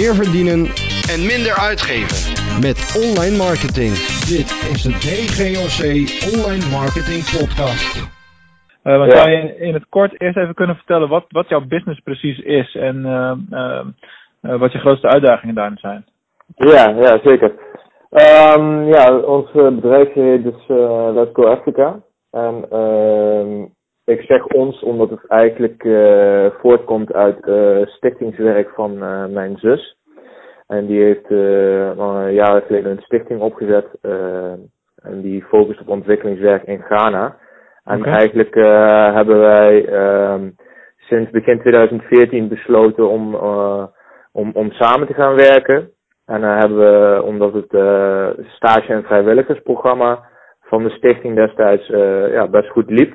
meer verdienen en minder uitgeven. met online marketing. Dit is de DGOC Online Marketing Podcast. Eh, want Ja. zou je in, in het kort eerst even kunnen vertellen wat, wat jouw business precies is en eh, eh, eh, wat je grootste uitdagingen daarin zijn? Ja, ja, zeker. Ehm, ja, ons eh, bedrijf heet dus eh, Let's Go Africa. En ehm, ik zeg ons omdat het eigenlijk eh, voortkomt uit eh, stichtingswerk van eh, mijn zus. En die heeft eh, een jaar geleden een stichting opgezet. en die focust op ontwikkelingswerk in Ghana. En Oké. eigenlijk eh, hebben wij ehm, sinds begin 2014 besloten om, eh, om, om samen te gaan werken. En dan hebben we, omdat het eh, stage- en vrijwilligersprogramma van de stichting destijds eh, ja, best goed liep,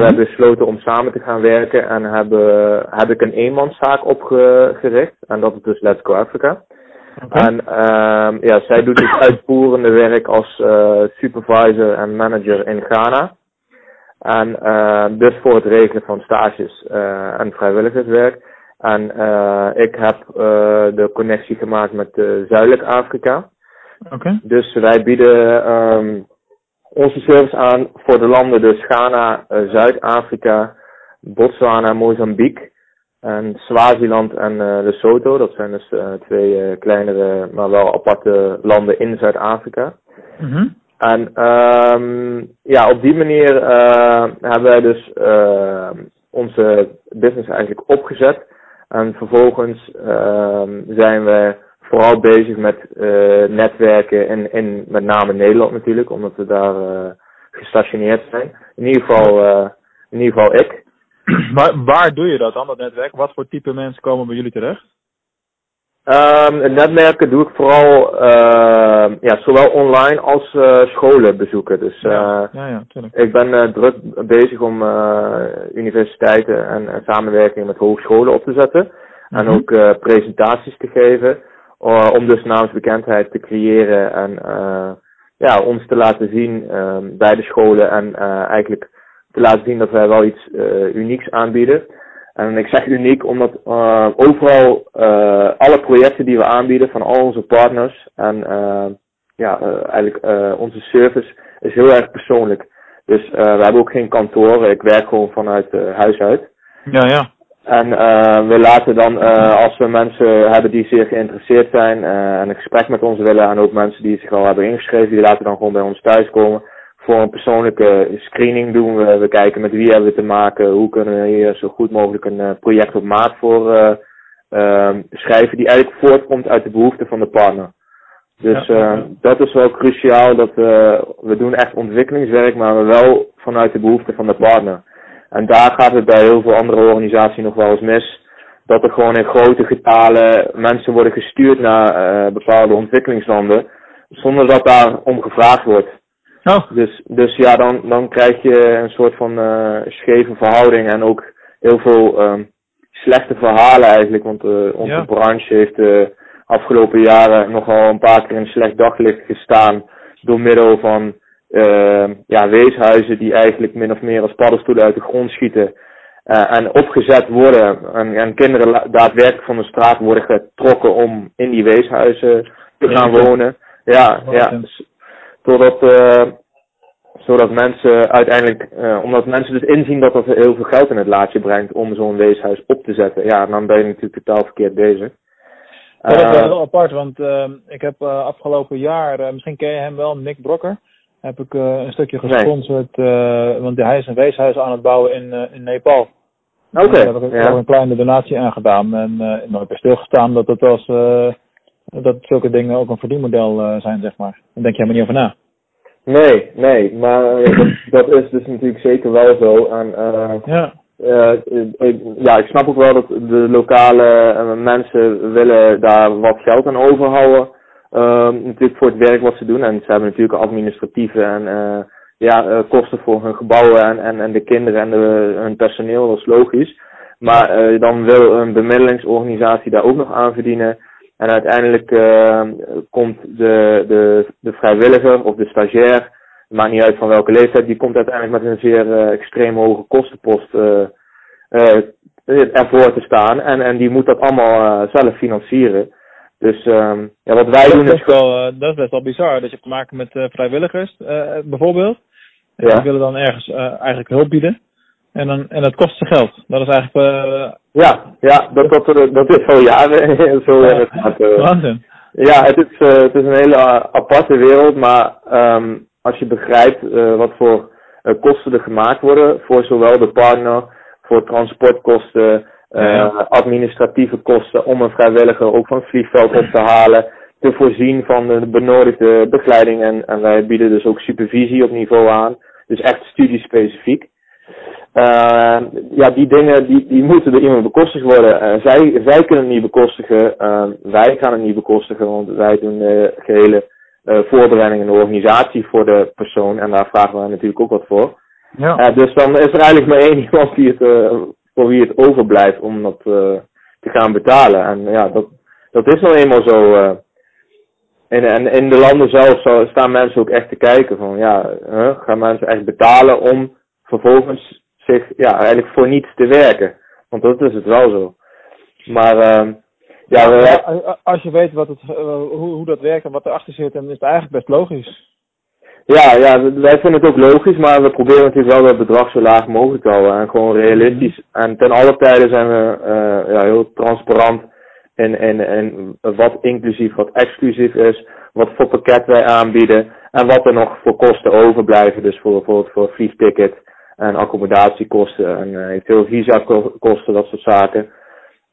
hebben we besloten om samen te gaan werken en hebben, heb ik een eenmanszaak opgericht. En dat is dus Let's Go Africa. En ehm, ja, zij doet het uitvoerende werk als eh, supervisor en manager in Ghana. En eh, dus voor het regelen van stages eh, en vrijwilligerswerk. En eh, ik heb de connectie gemaakt met Zuidelijk Afrika. Oké. Dus wij bieden ehm, onze service aan voor de landen dus Ghana, eh, Zuid-Afrika, Botswana, Mozambique en Swaziland en eh, Lesotho. Dat zijn dus eh, twee kleinere, maar wel aparte landen in Zuid-Afrika. Mhm. En ehm ja, op die manier hebben wij dus onze business eigenlijk opgezet. En vervolgens ehm, zijn we vooral bezig met eh, netwerken in, in met name Nederland natuurlijk, omdat we daar eh, gestationeerd zijn. In ieder geval, eh, in ieder geval ik. waar, waar doe je dat dan, dat netwerk? Wat voor type mensen komen bij jullie terecht? Het netwerken doe ik vooral ehm ja, zowel online als eh, scholen bezoeken. Dus eh, ja, ja, ja. Ik ben eh, druk bezig om eh, universiteiten en, en samenwerking met hogescholen op te zetten. En Mhm. ook eh, presentaties te geven. Eh, om dus naamsbekendheid te creëren en eh, ja, ons te laten zien ehm, bij de scholen. En eh, eigenlijk te laten zien dat wij wel iets eh, unieks aanbieden. En ik zeg uniek omdat overal alle projecten die we aanbieden van al onze partners en ja, eigenlijk onze service is heel erg persoonlijk. Dus we hebben ook geen kantoren. Ik werk gewoon vanuit huis uit. Ja, ja. En eh, we laten dan, eh, als we mensen hebben die zeer geïnteresseerd zijn eh, en een gesprek met ons willen, en ook mensen die zich al hebben ingeschreven, die laten dan gewoon bij ons thuiskomen. Voor een persoonlijke screening doen we. We kijken met wie hebben we te maken, hoe kunnen we hier zo goed mogelijk een project op maat voor eh, ehm, schrijven, die eigenlijk voortkomt uit de behoeften van de partner. Dus dat is wel cruciaal, dat we, we doen echt ontwikkelingswerk, maar we wel vanuit de behoeften van de partner. En daar gaat het bij heel veel andere organisaties nog wel eens mis. Dat er gewoon in grote getalen mensen worden gestuurd naar eh, bepaalde ontwikkelingslanden. Zonder dat daar om gevraagd wordt. Oh, Dus, dus ja, dan, dan krijg je een soort van eh, scheve verhouding en ook heel veel ehm, slechte verhalen eigenlijk. Want eh, onze Ja. branche heeft de afgelopen jaren nogal een paar keer in slecht daglicht gestaan. Door middel van ja, weeshuizen die eigenlijk min of meer als paddenstoelen uit de grond schieten. eh, en opgezet worden. En, en kinderen daadwerkelijk van de straat worden getrokken om in die weeshuizen te gaan wonen. Ja, ja. Totdat, eh, zodat mensen uiteindelijk, eh, omdat mensen dus inzien dat dat heel veel geld in het laadje brengt om zo'n weeshuis op te zetten. Ja, dan ben je natuurlijk totaal verkeerd bezig. Dat is wel heel apart, want eh, ik heb afgelopen jaar, misschien ken je hem wel, Nick Brokker, heb ik eh, een stukje gesponsord, eh, want hij is een weeshuis aan het bouwen in, eh, in Nepal. Oké, Daar heb ik ja. ook een kleine donatie aan gedaan en nooit bij stilgestaan dat het eh, dat zulke dingen ook een verdienmodel zijn, zeg maar. Daar denk je helemaal niet over na. Nee, nee, maar dat, is dus natuurlijk zeker wel zo. En, Ja, ik, ja, ik snap ook wel dat de lokale mensen willen daar wat geld aan overhouden. Ehm, natuurlijk voor het werk wat ze doen. En ze hebben natuurlijk administratieve en eh, ja, eh, kosten voor hun gebouwen en, en, de kinderen en hun personeel, dat is logisch. Maar eh, dan wil een bemiddelingsorganisatie daar ook nog aan verdienen. En uiteindelijk eh, komt de, de, de vrijwilliger of de stagiair, maakt niet uit van welke leeftijd, die komt uiteindelijk met een zeer extreem hoge kostenpost ervoor te staan. En, en die moet dat allemaal zelf financieren. Dus um, ja, wat wij dat doen is wel, uh, dat is best wel bizar. Dat je hebt te maken met uh, vrijwilligers, uh, bijvoorbeeld. En Ja. die willen dan ergens eigenlijk hulp bieden. En, dan, en dat kost ze geld. Dat is eigenlijk... ja, ja dat, dat, dat is al jaren zo inderdaad. Waanzin. Ja, het is, het is een hele aparte wereld, maar um, als je begrijpt wat voor kosten er gemaakt worden voor zowel de partner, voor transportkosten, uh, administratieve kosten om een vrijwilliger ook van het vliegveld op te halen, te voorzien van de benodigde begeleiding en, en wij bieden dus ook supervisie op niveau aan, dus echt studiespecifiek. Uh, ja, die dingen die, die moeten door iemand bekostigd worden. Uh, zij, zij kunnen het niet bekostigen, wij gaan het niet bekostigen, want wij doen de gehele voorbereiding en de organisatie voor de persoon en daar vragen we natuurlijk ook wat voor. Ja. dus dan is er eigenlijk maar één iemand die het voor wie het overblijft om dat uh, te gaan betalen. En ja, dat, dat is nou eenmaal zo. Uh, en, en in de landen zelf zo, staan mensen ook echt te kijken van ja, gaan mensen echt betalen om vervolgens zich ja, eigenlijk voor niets te werken. Want dat is het wel zo. Maar uh, ja, we, ja, als je weet wat het, hoe, hoe dat werkt en wat erachter zit, dan is het eigenlijk best logisch. Ja, ja, wij vinden het ook logisch, maar we proberen natuurlijk wel dat bedrag zo laag mogelijk te houden. En gewoon realistisch. En ten alle tijden zijn we uh, ja, heel transparant in, in, in wat inclusief, wat exclusief is, wat voor pakket wij aanbieden en wat er nog voor kosten overblijven. Dus voor bijvoorbeeld voor vliegticket en accommodatiekosten en uh, eventueel visa-kosten, dat soort zaken.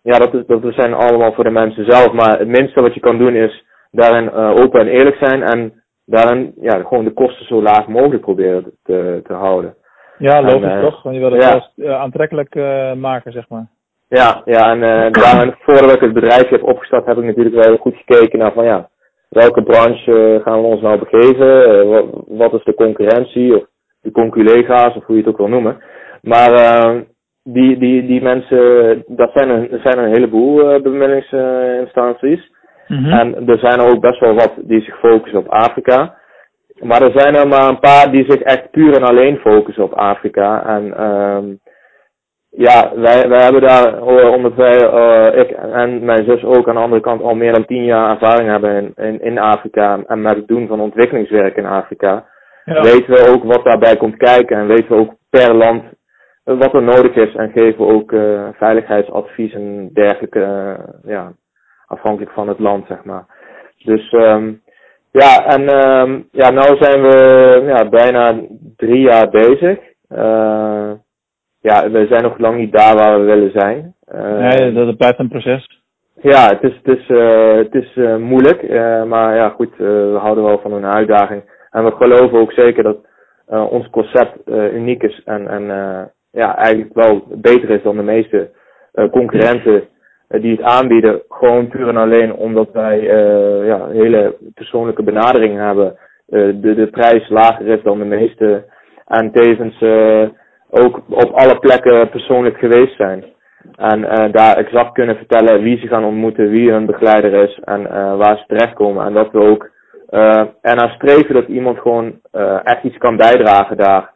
Ja, dat, is, dat zijn allemaal voor de mensen zelf, maar het minste wat je kan doen is daarin uh, open en eerlijk zijn en daarin ja, gewoon de kosten zo laag mogelijk proberen te, te houden. Ja, logisch en, uh, toch? Want je wil het ja. juist uh, aantrekkelijk uh, maken, zeg maar. Ja, ja en uh, daarin, voordat ik het bedrijf heb opgestart, heb ik natuurlijk wel goed gekeken naar van ja, welke branche gaan we ons nou begeven? Wat, wat, is de concurrentie of de conculega's of hoe je het ook wil noemen. Maar die, die, die mensen, dat zijn een, er zijn een heleboel bemiddelingsinstanties. Mhm. En er zijn er ook best wel wat die zich focussen op Afrika. Maar er zijn er maar een paar die zich echt puur en alleen focussen op Afrika. En um, ja, wij, wij hebben daar, omdat wij, uh, ik en mijn zus ook aan de andere kant al meer dan tien jaar ervaring hebben in, in, in Afrika en met het doen van ontwikkelingswerk in Afrika, ja. weten we ook wat daarbij komt kijken en weten we ook per land wat er nodig is en geven we ook uh, veiligheidsadvies en dergelijke, uh, ja, afhankelijk van het land, zeg maar. Dus um, ja, en um, ja, nou zijn we ja, bijna drie jaar bezig. Uh, ja, we zijn nog lang niet daar waar we willen zijn. Uh, nee, dat blijft een proces. Ja, het is, het is, uh, het is moeilijk, maar ja goed, we houden wel van een uitdaging. En we geloven ook zeker dat ons concept uniek is en, en ja, eigenlijk wel beter is dan de meeste concurrenten die het aanbieden, gewoon puur en alleen omdat wij uh, ja, hele persoonlijke benadering hebben. Uh, de, de prijs lager is dan de meeste en tevens ook op alle plekken persoonlijk geweest zijn. En daar exact kunnen vertellen wie ze gaan ontmoeten, wie hun begeleider is en waar ze terechtkomen. En dat we ook ernaar streven dat iemand gewoon echt iets kan bijdragen daar.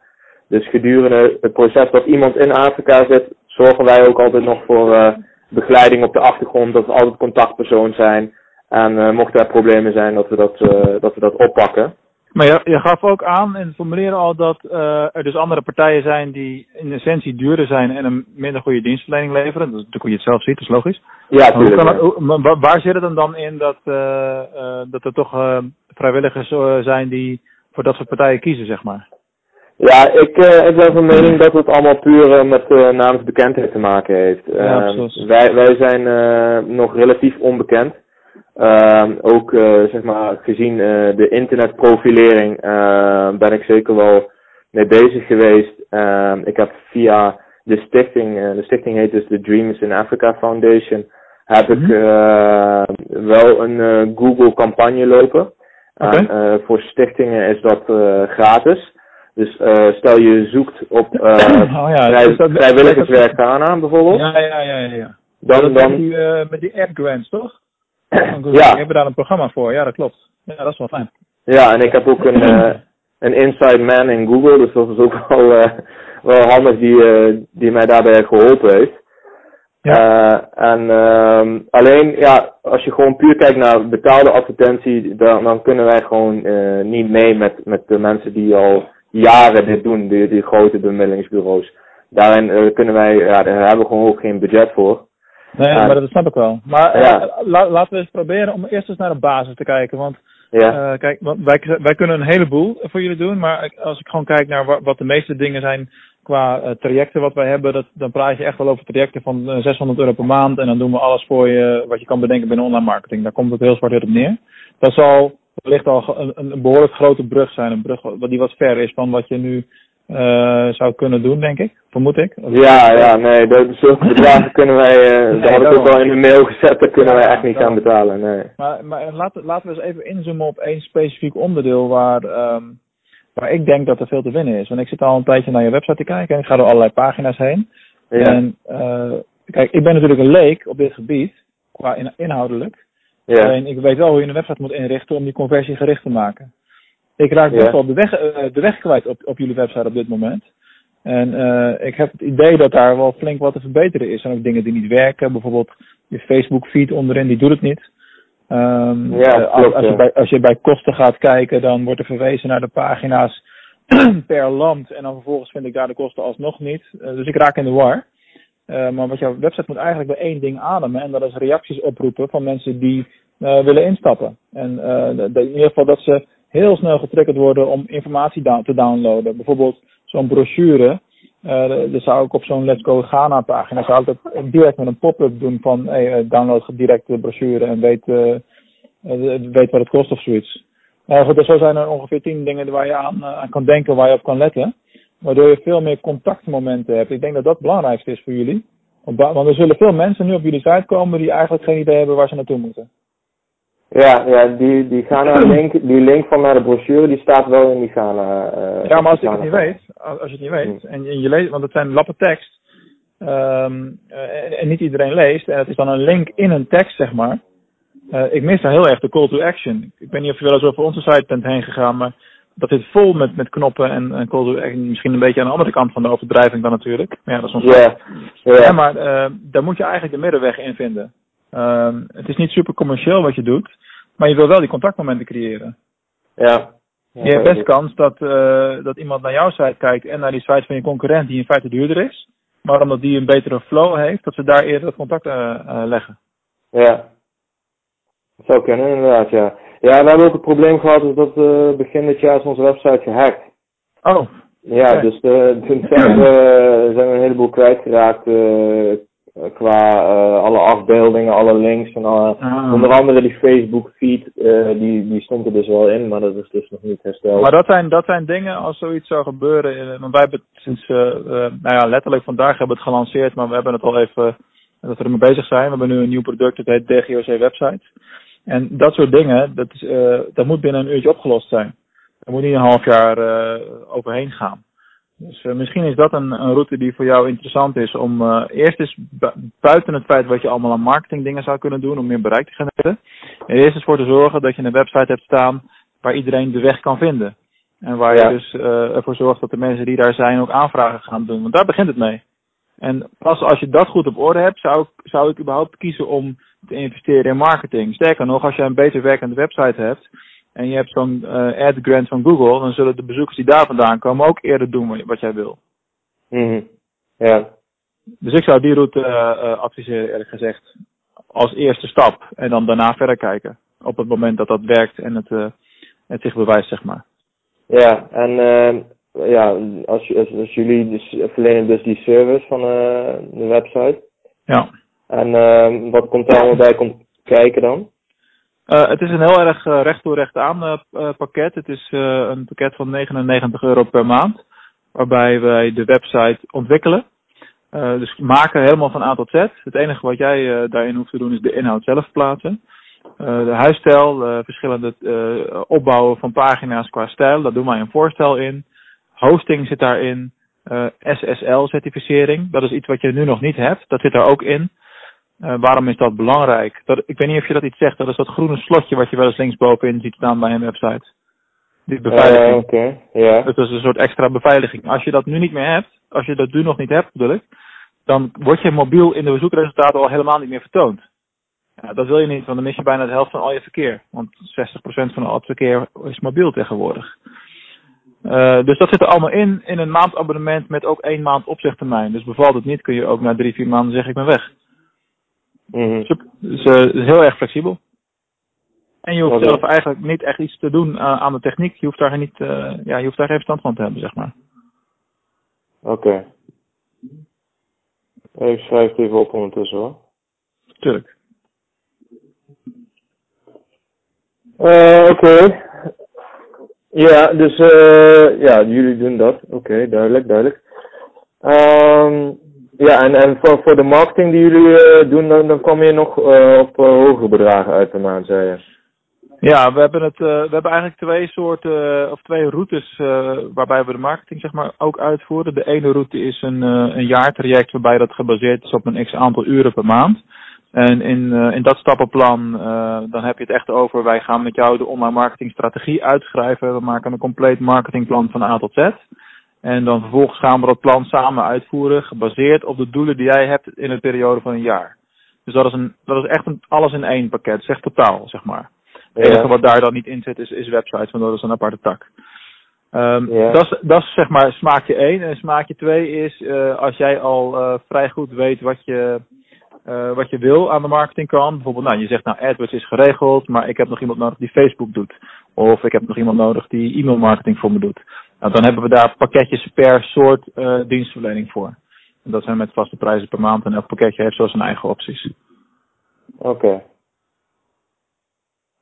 Dus gedurende het proces dat iemand in Afrika zit, zorgen wij ook altijd nog voor begeleiding op de achtergrond, dat we altijd contactpersoon zijn. En uh, mochten er problemen zijn, dat we dat, uh, dat, we dat oppakken. Maar je, je gaf ook aan in het formuleren al dat uh, er dus andere partijen zijn die in essentie duurder zijn en een minder goede dienstverlening leveren. Dat is natuurlijk hoe je het zelf ziet, dat is logisch. Ja, maar tuurlijk. Het, hoe, waar, waar zit het dan, dan in dat, dat er toch vrijwilligers zijn die voor dat soort partijen kiezen, zeg maar? Ja, ik, uh, ik ben van mening dat het allemaal puur uh, met uh, namensbekendheid te maken heeft. Ja, wij, wij zijn nog relatief onbekend. Ehm, ook zeg maar gezien de internetprofilering ben ik zeker wel mee bezig geweest. Ehm, ik heb via de stichting, de stichting heet dus de Dreams in Africa Foundation, heb ik wel een Google campagne lopen. Okay. Voor stichtingen is dat gratis. Dus uh, stel je zoekt op uh, oh, ja, vrij, dus dat, vrijwilligerswerk Ghana bijvoorbeeld. Ja, ja, ja, ja. ja. Dan, dat dan, met die, uh, met die app grants, toch? ja. We hebben daar een programma voor, ja, dat klopt. Ja, dat is wel fijn. Ja, en ik heb ook een, een inside man in Google, dus dat is ook wel, wel handig die, die mij daarbij geholpen heeft. Ja. en ehm, alleen, ja, als je gewoon puur kijkt naar betaalde advertentie, dan, dan kunnen wij gewoon niet mee met, met de mensen die al jaren dit doen, die, die grote bemiddelingsbureaus. Daarin kunnen wij, ja, daar hebben we gewoon ook geen budget voor. Nee, maar dat snap ik wel. Maar laten we eens proberen om eerst eens naar de basis te kijken. Want ja. Uh, kijk, wij, wij kunnen een heleboel voor jullie doen, maar als ik gewoon kijk naar wat, de meeste dingen zijn qua uh, trajecten wat wij hebben, dat, dan praat je echt wel over trajecten van 600 euro per maand en dan doen we alles voor je wat je kan bedenken binnen online marketing. Daar komt het heel zwart op neer. Dat zal wellicht al een, een behoorlijk grote brug zijn, een brug die wat ver is van wat je nu uh, zou kunnen doen, denk ik. Vermoed ik. Ja, ja, nee, dat, zulke bedragen kunnen wij, uh, nee, dat had ik ook al in de mail gezet, dat kunnen wij echt niet gaan betalen, nee. Maar, maar laten, laten we eens even inzoomen op één specifiek onderdeel waar, um, waar ik denk dat er veel te winnen is. Want ik zit al een tijdje naar je website te kijken en ik ga door allerlei pagina's heen. Ja. En uh, kijk, ik ben natuurlijk een leek op dit gebied, qua in, inhoudelijk. Ja. Alleen ik weet wel hoe je een website moet inrichten om die conversie gericht te maken. Ik raak best wel de weg, uh, de weg kwijt op, op jullie website op dit moment. En uh, ik heb het idee dat daar wel flink wat te verbeteren is. Er zijn ook dingen die niet werken. Bijvoorbeeld je Facebook feed onderin, die doet het niet. Um, ja, klopt, als, je bij, als je bij kosten gaat kijken, dan wordt er verwezen naar de pagina's per land. En dan vervolgens vind ik daar de kosten alsnog niet. dus ik raak in de war. Maar wat jouw website moet eigenlijk bij één ding ademen. En dat is reacties oproepen van mensen die willen instappen. En in ieder geval dat ze heel snel getriggerd worden om informatie te downloaden. Bijvoorbeeld zo'n brochure. Dan zou ik op zo'n Let's Go Ghana pagina zou ik dat direct met een pop-up doen van hey, eh, download direct de brochure en weet, weet wat het kost of zoiets. Uh, goed, dus zo zijn er ongeveer tien dingen waar je aan, aan kan denken, waar je op kan letten. Waardoor je veel meer contactmomenten hebt. Ik denk dat dat het belangrijkste is voor jullie. Want er zullen veel mensen nu op jullie site komen die eigenlijk geen idee hebben waar ze naartoe moeten. Ja, ja die, die Ghana link, die link van naar de brochure, die staat wel in die Ghana. Uh, ja, maar als je het niet weet, als je het niet weet, en, en je leest, want het zijn lappen tekst, um, uh, en niet iedereen leest, en het is dan een link in een tekst, zeg maar. Uh, ik mis daar heel erg de call to action. Ik weet niet of je wel eens over onze site bent heen gegaan, maar dat zit vol met, met knoppen en, en. Misschien een beetje aan de andere kant van de overdrijving dan natuurlijk. Maar ja, dat is ons. Ja, yeah. yeah. maar daar moet je eigenlijk de middenweg in vinden. Um, het is niet super commercieel wat je doet, maar je wil wel die contactmomenten creëren. Ja. ja je hebt best kans dat, uh, dat iemand naar jouw site kijkt en naar die site van je concurrent die in feite duurder is. Maar omdat die een betere flow heeft, dat ze daar eerder het contact uh, leggen. Ja. Dat zou kunnen inderdaad, ja. Ja, we hebben ook het probleem gehad dat begin dit jaar is onze website gehackt. Oh. Ja, okay. dus toen zijn we, zijn we een heleboel kwijtgeraakt eh, qua uh, alle afbeeldingen, alle links en alle, ah. onder andere die Facebook feed, uh, die, die stond er dus wel in, maar dat is dus nog niet hersteld. Maar dat zijn, dat zijn dingen als zoiets zou gebeuren, want wij hebben het sinds, nou ja, letterlijk vandaag hebben we het gelanceerd, maar we hebben het al even, dat we ermee bezig zijn. We hebben nu een nieuw product, het heet DGOC Website. En dat soort dingen, dat, is, dat moet binnen een uurtje opgelost zijn. Daar moet niet een half jaar overheen gaan. Dus uh, misschien is dat een, een, route die voor jou interessant is om uh, eerst eens buiten het feit wat je allemaal aan marketing dingen zou kunnen doen om meer bereik te genereren. En eerst eens voor te zorgen dat je een website hebt staan waar iedereen de weg kan vinden. En waar ja. je dus uh, ervoor zorgt dat de mensen die daar zijn ook aanvragen gaan doen. Want daar begint het mee. En pas als je dat goed op orde hebt, zou ik, zou ik überhaupt kiezen om te investeren in marketing. Sterker nog, als je een beter werkende website hebt, en je hebt zo'n uh, ad grant van Google, dan zullen de bezoekers die daar vandaan komen ook eerder doen wat jij wil. Mhm. Ja. Dus ik zou die route uh, adviseren, eerlijk gezegd, als eerste stap. En dan daarna verder kijken. Op het moment dat dat werkt en het, uh, het zich bewijst, zeg maar. Ja, en uh, ja, als, als, als, jullie dus verlenen dus die service van de website. Ja. En wat komt daar allemaal bij komt kijken dan? Uh, het is een heel erg uh, recht toe recht aan uh, pakket. Het is een pakket van 99 euro per maand. Waarbij wij de website ontwikkelen. dus maken helemaal van A tot Z. Het enige wat jij daarin hoeft te doen is de inhoud zelf plaatsen. de huisstijl, verschillende opbouwen van pagina's qua stijl. Daar doen wij een voorstel in. Hosting zit daarin. SSL-certificering. Dat is iets wat je nu nog niet hebt. Dat zit er ook in. Uh, waarom is dat belangrijk? Dat, ik weet niet of je dat iets zegt. Dat is dat groene slotje wat je wel eens linksbovenin ziet staan bij een website. Die beveiliging. Uh, Oké, ja. Dat is een soort extra beveiliging. Als je dat nu niet meer hebt, als je dat nu nog niet hebt bedoel ik, dan wordt je mobiel in de bezoekresultaten al helemaal niet meer vertoond. Ja, dat wil je niet, want dan mis je bijna de helft van al je verkeer. Want 60% van al het verkeer is mobiel tegenwoordig. Uh, dus dat zit er allemaal in, in een maandabonnement met ook één maand opzegtermijn. Dus bevalt het niet, kun je ook na drie, vier maanden zeggen ik ben weg. Dus uh, heel erg flexibel. En je hoeft zelf eigenlijk niet echt iets te doen uh, aan de techniek. Je hoeft daar niet, uh, ja, je hoeft daar geen verstand van te hebben, zeg maar. Oké. Ik schrijf het even op ondertussen hoor. Tuurlijk. Uh, Oké. Ja, dus uh, ja, jullie doen dat. Oké, duidelijk, duidelijk. Um, ja, en, en voor, voor de marketing die jullie uh, doen, dan, dan kom je nog uh, op uh, hogere bedragen uit per maand, zei je. Ja, we hebben, het, we hebben eigenlijk twee soorten, of twee routes waarbij we de marketing zeg maar ook uitvoeren. De ene route is een, een jaartraject waarbij dat gebaseerd is op een x aantal uren per maand. En in, in dat stappenplan, dan heb je het echt over, wij gaan met jou de online marketingstrategie uitschrijven. We maken een compleet marketingplan van A tot Z. En dan vervolgens gaan we dat plan samen uitvoeren, gebaseerd op de doelen die jij hebt in een periode van een jaar. Dus dat is, een, dat is echt een alles in één pakket, zeg totaal, zeg maar. Het enige Ja. wat daar dan niet in zit is, is websites, want dat is een aparte tak. Um, Ja. dat, is, zeg maar smaakje 1. En smaakje 2 is uh, als jij al uh, vrij goed weet wat je, uh, wat je wil aan de marketingkant. Bijvoorbeeld, nou, je zegt nou AdWords is geregeld, maar ik heb nog iemand nodig die Facebook doet. Of ik heb nog iemand nodig die e-mail marketing voor me doet. Nou, dan hebben we daar pakketjes per soort uh, dienstverlening voor. En dat zijn met vaste prijzen per maand en elk pakketje heeft zo zijn eigen opties. Oké. Okay.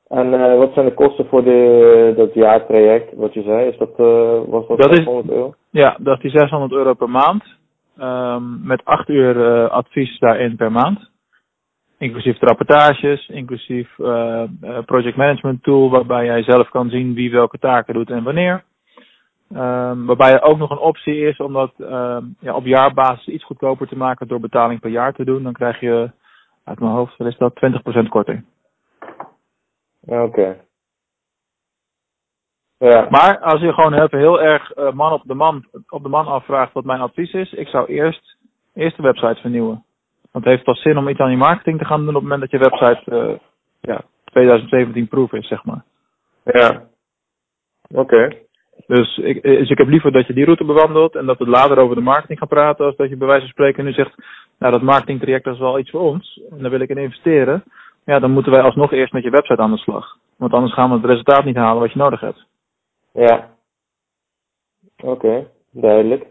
En uh, wat zijn de kosten voor de, dat jaartraject, wat je zei? Is dat, uh, was dat, Dat is- 600 euro? Ja, dat is die 600 euro per maand. Um, met 8 uur uh, advies daarin per maand. Inclusief de rapportages, inclusief project management tool waarbij jij zelf kan zien wie welke taken doet en wanneer. Um, waarbij er ook nog een optie is om dat um, ja, op jaarbasis iets goedkoper te maken door betaling per jaar te doen. Dan krijg je uit mijn hoofd, wat is dat, 20% korting. Ja, Oké. Ja. Maar als je gewoon even heel erg uh, man op de man, op de man afvraagt wat mijn advies is, ik zou eerst, eerst de website vernieuwen. Want het heeft pas zin om iets aan je marketing te gaan doen op het moment dat je website uh, ja, 2017 proof is, zeg maar. Ja. Oké. Dus ik, dus ik heb liever dat je die route bewandelt en dat we later over de marketing gaan praten, als dat je bij wijze van spreken nu zegt, nou dat marketingtraject is wel iets voor ons, en daar wil ik in investeren. Ja, dan moeten wij alsnog eerst met je website aan de slag. Want anders gaan we het resultaat niet halen wat je nodig hebt. Ja. Oké, duidelijk.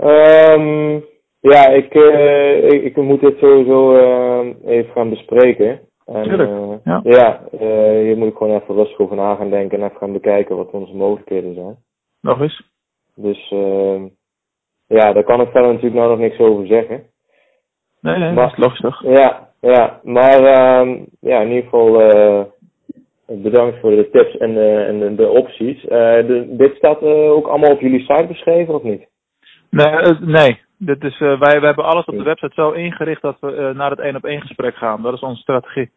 Um, ja, ik, uh, ik, ik moet dit sowieso uh, even gaan bespreken. En, Tuurlijk, uh, ja. Ja, uh, hier moet ik gewoon even rustig over na gaan denken en even gaan bekijken wat onze mogelijkheden zijn. Nog eens. Dus uh, ja, daar kan ik verder natuurlijk nou nog niks over zeggen. Nee, nee, Maar- dat is logisch toch? Ja, ja, maar uh, ja, in ieder geval uh, bedankt voor de tips en, uh, en de, de opties. De, dit staat ook allemaal op jullie site beschreven of niet? Nee, nee. Dit is, uh, wij, wij hebben alles op de website zo ingericht dat we uh, naar het één op één gesprek gaan. Dat is onze strategie.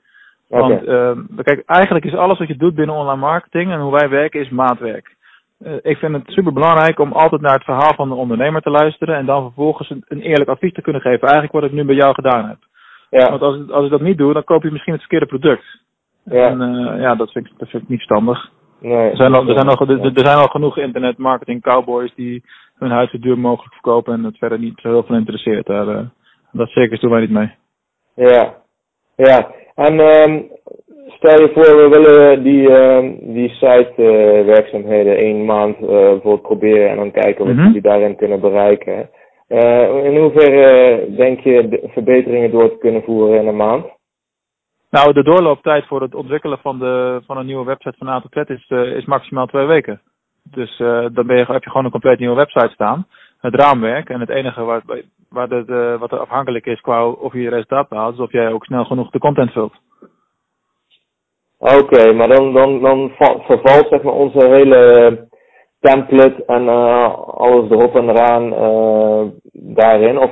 Want uh, kijk, eigenlijk is alles wat je doet binnen online marketing en hoe wij werken is maatwerk. Uh, ik vind het super belangrijk om altijd naar het verhaal van de ondernemer te luisteren en dan vervolgens een, een eerlijk advies te kunnen geven. Eigenlijk wat ik nu bij jou gedaan heb. Ja, Want als, als ik dat niet doe, dan koop je misschien het verkeerde product. ja, En ja, dat vind, ik, dat vind ik niet verstandig. Nee. Er zijn, al, er, zijn al, er, er zijn al genoeg internetmarketing cowboys die hun huis zo duur mogelijk verkopen en het verder niet zo heel veel interesseert. Daar, uh, dat circus doen wij niet mee. Ja, ja. En um, stel je voor, we willen die, um, die site uh, werkzaamheden één maand uh, bijvoorbeeld proberen en dan kijken wat Mhm. jullie daarin kunnen bereiken. Uh, in hoeverre denk je verbeteringen door te kunnen voeren in een maand? Nou, de doorlooptijd voor het ontwikkelen van, de, van een nieuwe website van A is, uh, is maximaal twee weken. Dus uh, dan ben je, heb je gewoon een compleet nieuwe website staan. Het raamwerk en het enige waar, waar de, de, wat er afhankelijk is qua of je resultaat behaalt, is of jij ook snel genoeg de content vult. Oké, maar dan, dan, dan va- vervalt zeg maar onze hele template en alles erop en eraan daarin. Of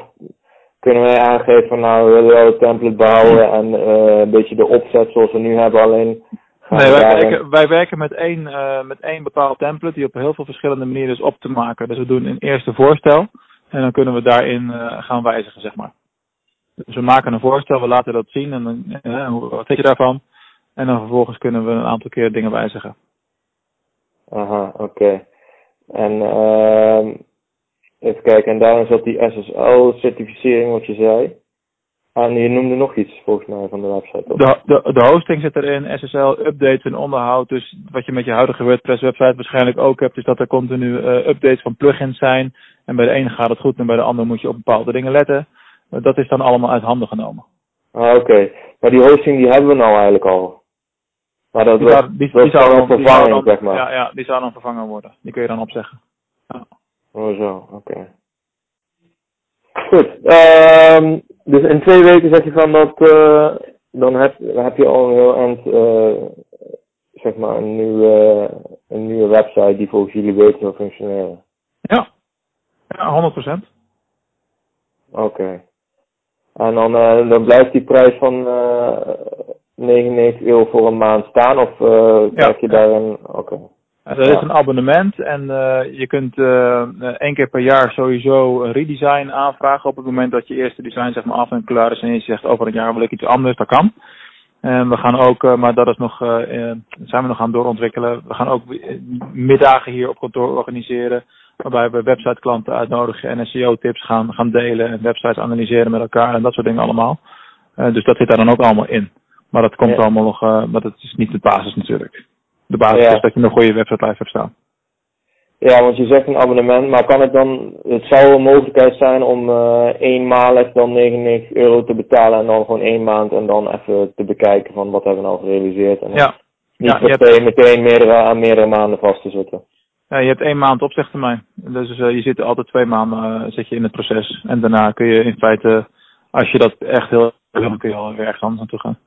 kunnen wij aangeven van nou we willen wel een template bouwen en uh, een beetje de opzet zoals we nu hebben alleen. Nee, wij daarin- werken, wij werken met één, uh, met één bepaald template die op heel veel verschillende manieren is op te maken. Dus we doen een eerste voorstel. En dan kunnen we daarin gaan wijzigen, zeg maar. Dus we maken een voorstel, we laten dat zien en dan, wat vind je daarvan? En dan vervolgens kunnen we een aantal keer dingen wijzigen. Aha, oké. En uh, even kijken, en daarin zat die SSL-certificering wat je zei. En je noemde nog iets volgens mij van de website. De, de, de hosting zit erin, SSL, updates en onderhoud. Dus wat je met je huidige WordPress website waarschijnlijk ook hebt, is dat er continu uh, updates van plugins zijn. En bij de ene gaat het goed en bij de andere moet je op bepaalde dingen letten. Uh, dat is dan allemaal uit handen genomen. Ah, oké. Maar die hosting die hebben we nou eigenlijk al. Maar dat, die, was, die, die, die zou dan vervangen, zeg maar. Ja, ja, die zou dan vervangen worden. Die kun je dan opzeggen. Ja. Oh zo, oké. Goed. Um, dus in twee weken zeg je van dat, uh, dan heb, heb je al een heel eind, uh, zeg maar, een nieuwe, een nieuwe website die volgens jullie beter zal functioneren. Ja, ja 100%. Oké. Okay. En dan, uh, dan blijft die prijs van uh, 99 euro voor een maand staan of krijg je daar een... Oké. Okay. Dat is een abonnement en uh, je kunt uh, één keer per jaar sowieso een redesign aanvragen op het moment dat je eerste design zeg maar af en klaar is en je zegt over een jaar wil ik iets anders, dat kan. En we gaan ook, uh, maar dat is nog, zijn we nog aan doorontwikkelen. We gaan ook middagen hier op kantoor organiseren. Waarbij we websiteklanten uitnodigen en SEO-tips gaan, gaan delen en websites analyseren met elkaar en dat soort dingen allemaal. Dus dat zit daar dan ook allemaal in. Maar dat komt ja. allemaal nog, maar dat is niet de basis natuurlijk de basis ja. is dat je een goede website live hebt staan. Ja, want je zegt een abonnement, maar kan het dan, het zou een mogelijkheid zijn om uh, eenmalig dan 99 euro te betalen en dan gewoon één maand en dan even te bekijken van wat hebben we nou gerealiseerd. En ja. Niet ja, meteen, hebt... meteen meerdere, aan meerdere maanden vast te zitten. Ja, je hebt één maand opzegtermijn. Dus uh, je zit altijd twee maanden uh, zit je in het proces. En daarna kun je in feite, als je dat echt heel wil, kun je al ergens anders naartoe gaan.